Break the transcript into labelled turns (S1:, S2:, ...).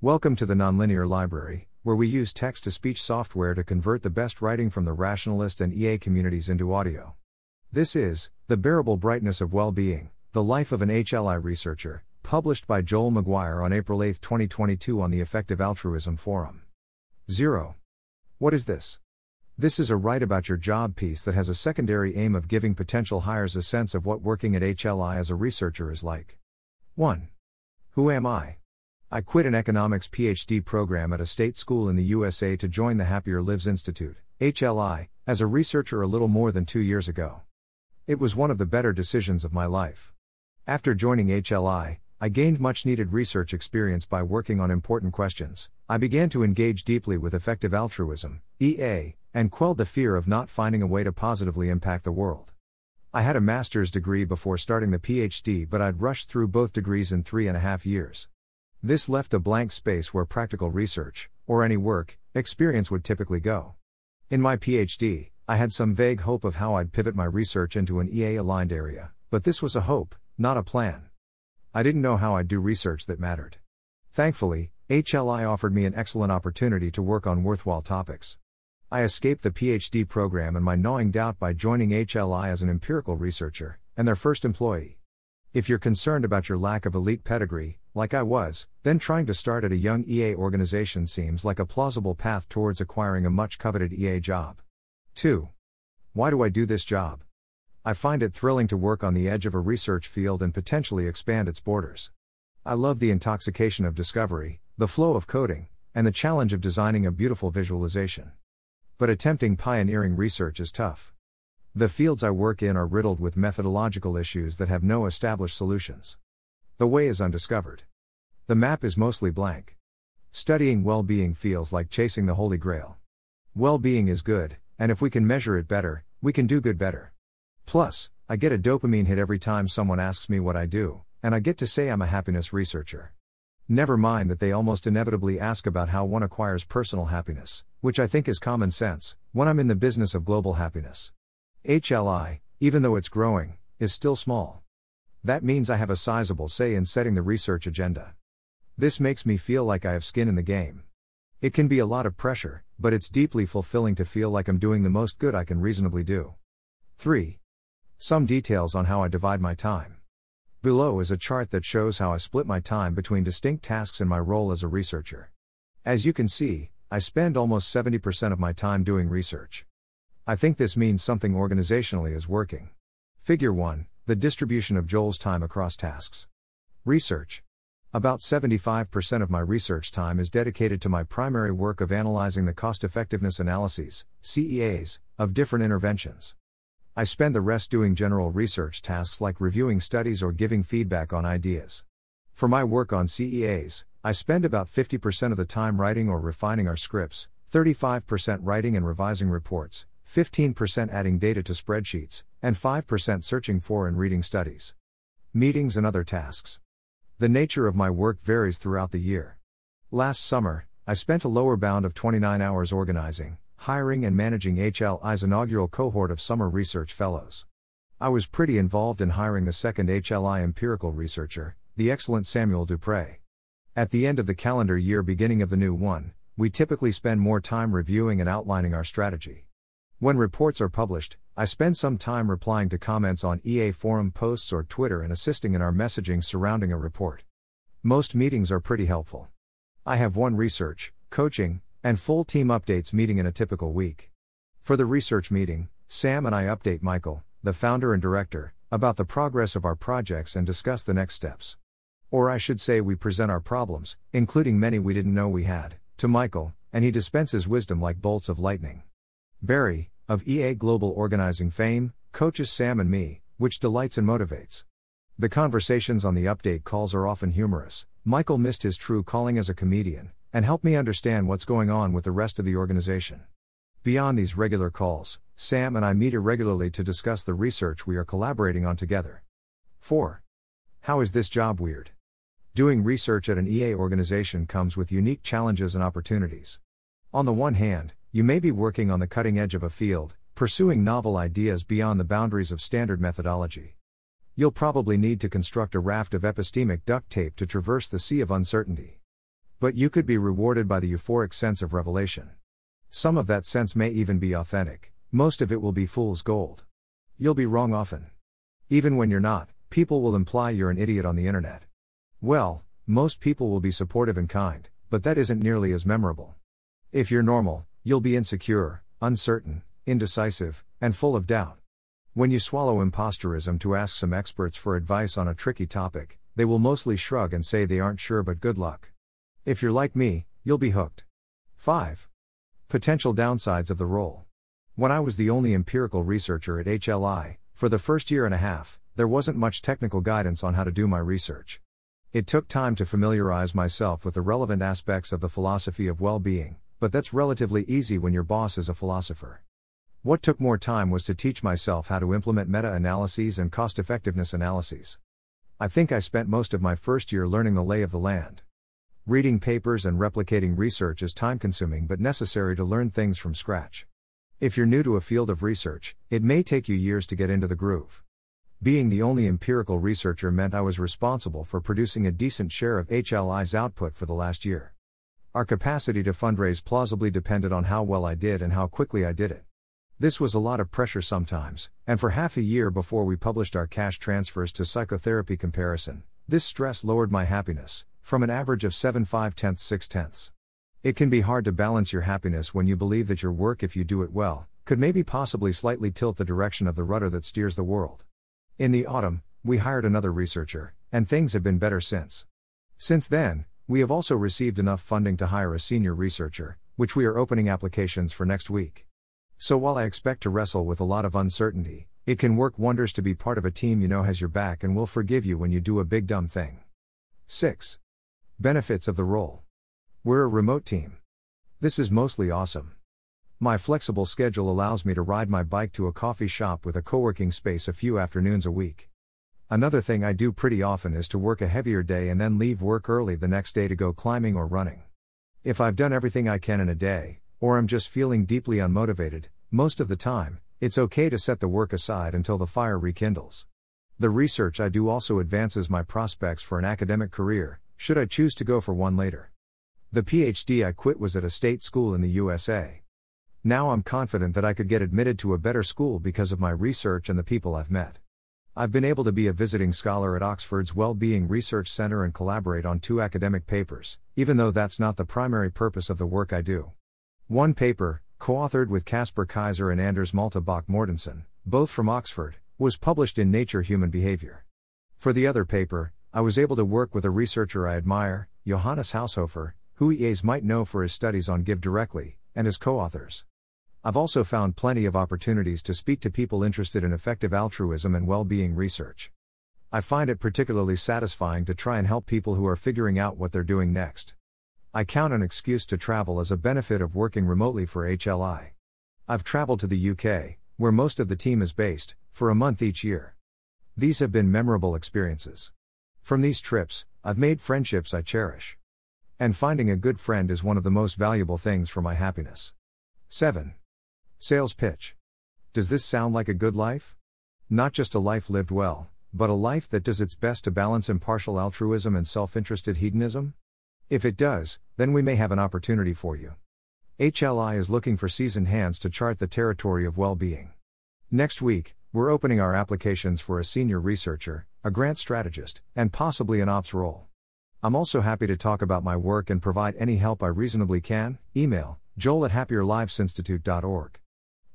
S1: Welcome to the Nonlinear Library, where we use text to speech software to convert the best writing from the rationalist and EA communities into audio. This is The Bearable Brightness of Well Being The Life of an HLI Researcher, published by Joel McGuire on April 8, 2022, on the Effective Altruism Forum. 0. What is this? This is a write about your job piece that has a secondary aim of giving potential hires a sense of what working at HLI as a researcher is like. 1. Who am I? I quit an economics PhD program at a state school in the USA to join the Happier Lives Institute, HLI, as a researcher a little more than two years ago. It was one of the better decisions of my life. After joining HLI, I gained much needed research experience by working on important questions. I began to engage deeply with effective altruism, EA, and quelled the fear of not finding a way to positively impact the world. I had a master's degree before starting the PhD, but I'd rushed through both degrees in three and a half years. This left a blank space where practical research, or any work, experience would typically go. In my PhD, I had some vague hope of how I'd pivot my research into an EA aligned area, but this was a hope, not a plan. I didn't know how I'd do research that mattered. Thankfully, HLI offered me an excellent opportunity to work on worthwhile topics. I escaped the PhD program and my gnawing doubt by joining HLI as an empirical researcher, and their first employee. If you're concerned about your lack of elite pedigree, like I was, then trying to start at a young EA organization seems like a plausible path towards acquiring a much coveted EA job. 2. Why do I do this job? I find it thrilling to work on the edge of a research field and potentially expand its borders. I love the intoxication of discovery, the flow of coding, and the challenge of designing a beautiful visualization. But attempting pioneering research is tough. The fields I work in are riddled with methodological issues that have no established solutions. The way is undiscovered. The map is mostly blank. Studying well being feels like chasing the Holy Grail. Well being is good, and if we can measure it better, we can do good better. Plus, I get a dopamine hit every time someone asks me what I do, and I get to say I'm a happiness researcher. Never mind that they almost inevitably ask about how one acquires personal happiness, which I think is common sense, when I'm in the business of global happiness. HLI, even though it's growing, is still small. That means I have a sizable say in setting the research agenda. This makes me feel like I have skin in the game. It can be a lot of pressure, but it's deeply fulfilling to feel like I'm doing the most good I can reasonably do. 3. Some details on how I divide my time. Below is a chart that shows how I split my time between distinct tasks in my role as a researcher. As you can see, I spend almost 70% of my time doing research. I think this means something organizationally is working. Figure 1 The distribution of Joel's time across tasks. Research. About 75% of my research time is dedicated to my primary work of analyzing the cost effectiveness analyses, CEAs, of different interventions. I spend the rest doing general research tasks like reviewing studies or giving feedback on ideas. For my work on CEAs, I spend about 50% of the time writing or refining our scripts, 35% writing and revising reports, 15% adding data to spreadsheets, and 5% searching for and reading studies. Meetings and other tasks. The nature of my work varies throughout the year. Last summer, I spent a lower bound of 29 hours organizing, hiring, and managing HLI's inaugural cohort of summer research fellows. I was pretty involved in hiring the second HLI empirical researcher, the excellent Samuel Dupret. At the end of the calendar year, beginning of the new one, we typically spend more time reviewing and outlining our strategy. When reports are published, I spend some time replying to comments on EA forum posts or Twitter and assisting in our messaging surrounding a report. Most meetings are pretty helpful. I have one research, coaching, and full team updates meeting in a typical week. For the research meeting, Sam and I update Michael, the founder and director, about the progress of our projects and discuss the next steps. Or I should say, we present our problems, including many we didn't know we had, to Michael, and he dispenses wisdom like bolts of lightning. Barry, of EA Global Organizing fame, coaches Sam and me, which delights and motivates. The conversations on the update calls are often humorous. Michael missed his true calling as a comedian, and helped me understand what's going on with the rest of the organization. Beyond these regular calls, Sam and I meet irregularly to discuss the research we are collaborating on together. 4. How is this job weird? Doing research at an EA organization comes with unique challenges and opportunities. On the one hand, you may be working on the cutting edge of a field, pursuing novel ideas beyond the boundaries of standard methodology. You'll probably need to construct a raft of epistemic duct tape to traverse the sea of uncertainty. But you could be rewarded by the euphoric sense of revelation. Some of that sense may even be authentic, most of it will be fool's gold. You'll be wrong often. Even when you're not, people will imply you're an idiot on the internet. Well, most people will be supportive and kind, but that isn't nearly as memorable. If you're normal, you'll be insecure, uncertain, indecisive, and full of doubt. When you swallow imposterism to ask some experts for advice on a tricky topic, they will mostly shrug and say they aren't sure but good luck. If you're like me, you'll be hooked. 5. Potential downsides of the role. When I was the only empirical researcher at HLI, for the first year and a half, there wasn't much technical guidance on how to do my research. It took time to familiarize myself with the relevant aspects of the philosophy of well being, but that's relatively easy when your boss is a philosopher. What took more time was to teach myself how to implement meta analyses and cost effectiveness analyses. I think I spent most of my first year learning the lay of the land. Reading papers and replicating research is time consuming but necessary to learn things from scratch. If you're new to a field of research, it may take you years to get into the groove. Being the only empirical researcher meant I was responsible for producing a decent share of HLI's output for the last year. Our capacity to fundraise plausibly depended on how well I did and how quickly I did it. This was a lot of pressure sometimes, and for half a year before we published our cash transfers to psychotherapy comparison, this stress lowered my happiness, from an average of 7 5 tenths 6 tenths. It can be hard to balance your happiness when you believe that your work, if you do it well, could maybe possibly slightly tilt the direction of the rudder that steers the world. In the autumn, we hired another researcher, and things have been better since. Since then, we have also received enough funding to hire a senior researcher, which we are opening applications for next week. So while I expect to wrestle with a lot of uncertainty, it can work wonders to be part of a team you know has your back and will forgive you when you do a big dumb thing. 6. Benefits of the role. We're a remote team. This is mostly awesome. My flexible schedule allows me to ride my bike to a coffee shop with a co working space a few afternoons a week. Another thing I do pretty often is to work a heavier day and then leave work early the next day to go climbing or running. If I've done everything I can in a day, or I'm just feeling deeply unmotivated, most of the time, it's okay to set the work aside until the fire rekindles. The research I do also advances my prospects for an academic career, should I choose to go for one later. The PhD I quit was at a state school in the USA. Now I'm confident that I could get admitted to a better school because of my research and the people I've met. I've been able to be a visiting scholar at Oxford's Wellbeing Research Center and collaborate on two academic papers, even though that's not the primary purpose of the work I do. One paper, co authored with Caspar Kaiser and Anders Malte Mortensen, both from Oxford, was published in Nature Human Behavior. For the other paper, I was able to work with a researcher I admire, Johannes Haushofer, who EAs might know for his studies on GiveDirectly, and his co authors. I've also found plenty of opportunities to speak to people interested in effective altruism and well being research. I find it particularly satisfying to try and help people who are figuring out what they're doing next. I count an excuse to travel as a benefit of working remotely for HLI. I've traveled to the UK, where most of the team is based, for a month each year. These have been memorable experiences. From these trips, I've made friendships I cherish. And finding a good friend is one of the most valuable things for my happiness. 7. Sales pitch. Does this sound like a good life? Not just a life lived well, but a life that does its best to balance impartial altruism and self interested hedonism? If it does, then we may have an opportunity for you. HLI is looking for seasoned hands to chart the territory of well being. Next week, we're opening our applications for a senior researcher, a grant strategist, and possibly an ops role. I'm also happy to talk about my work and provide any help I reasonably can. Email joel at happierlivesinstitute.org.